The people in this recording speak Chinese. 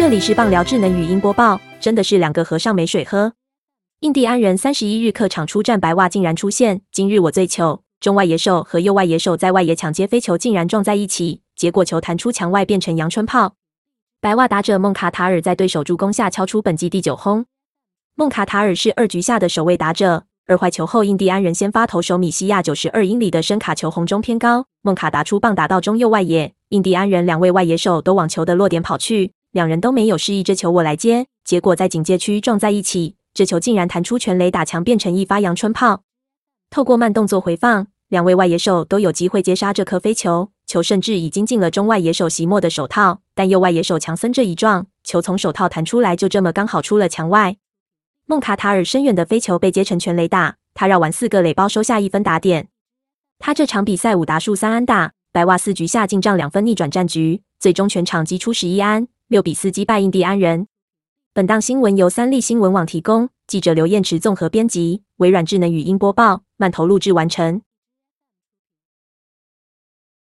这里是棒聊智能语音播报，真的是两个和尚没水喝。印第安人三十一日客场出战，白袜竟然出现。今日我最糗，中外野手和右外野手在外野抢接飞球，竟然撞在一起，结果球弹出墙外，变成阳春炮。白袜打者孟卡塔尔在对手助攻下敲出本季第九轰。孟卡塔尔是二局下的首位打者，二坏球后，印第安人先发投手米西亚九十二英里的深卡球红中偏高，孟卡打出棒打到中右外野，印第安人两位外野手都往球的落点跑去，两人都没有示意这球我来接，结果在警戒区撞在一起，这球竟然弹出全垒打墙，变成一发阳春炮。透过慢动作回放，两位外野手都有机会接杀这颗飞球，球甚至已经进了中外野手席莫的手套，但右外野手强森这一撞，球从手套弹出来，就这么刚好出了墙外。孟卡塔尔深远的飞球被接成全垒打，他绕完四个垒包收下一分打点。他这场比赛五打数三安打，白袜四局下进账两分逆转战局，最终全场击出十一安，六比四击败印第安人。本档新闻由三立新闻网提供，记者刘彦池综合编辑，微软智能语音播报，慢投录制完成。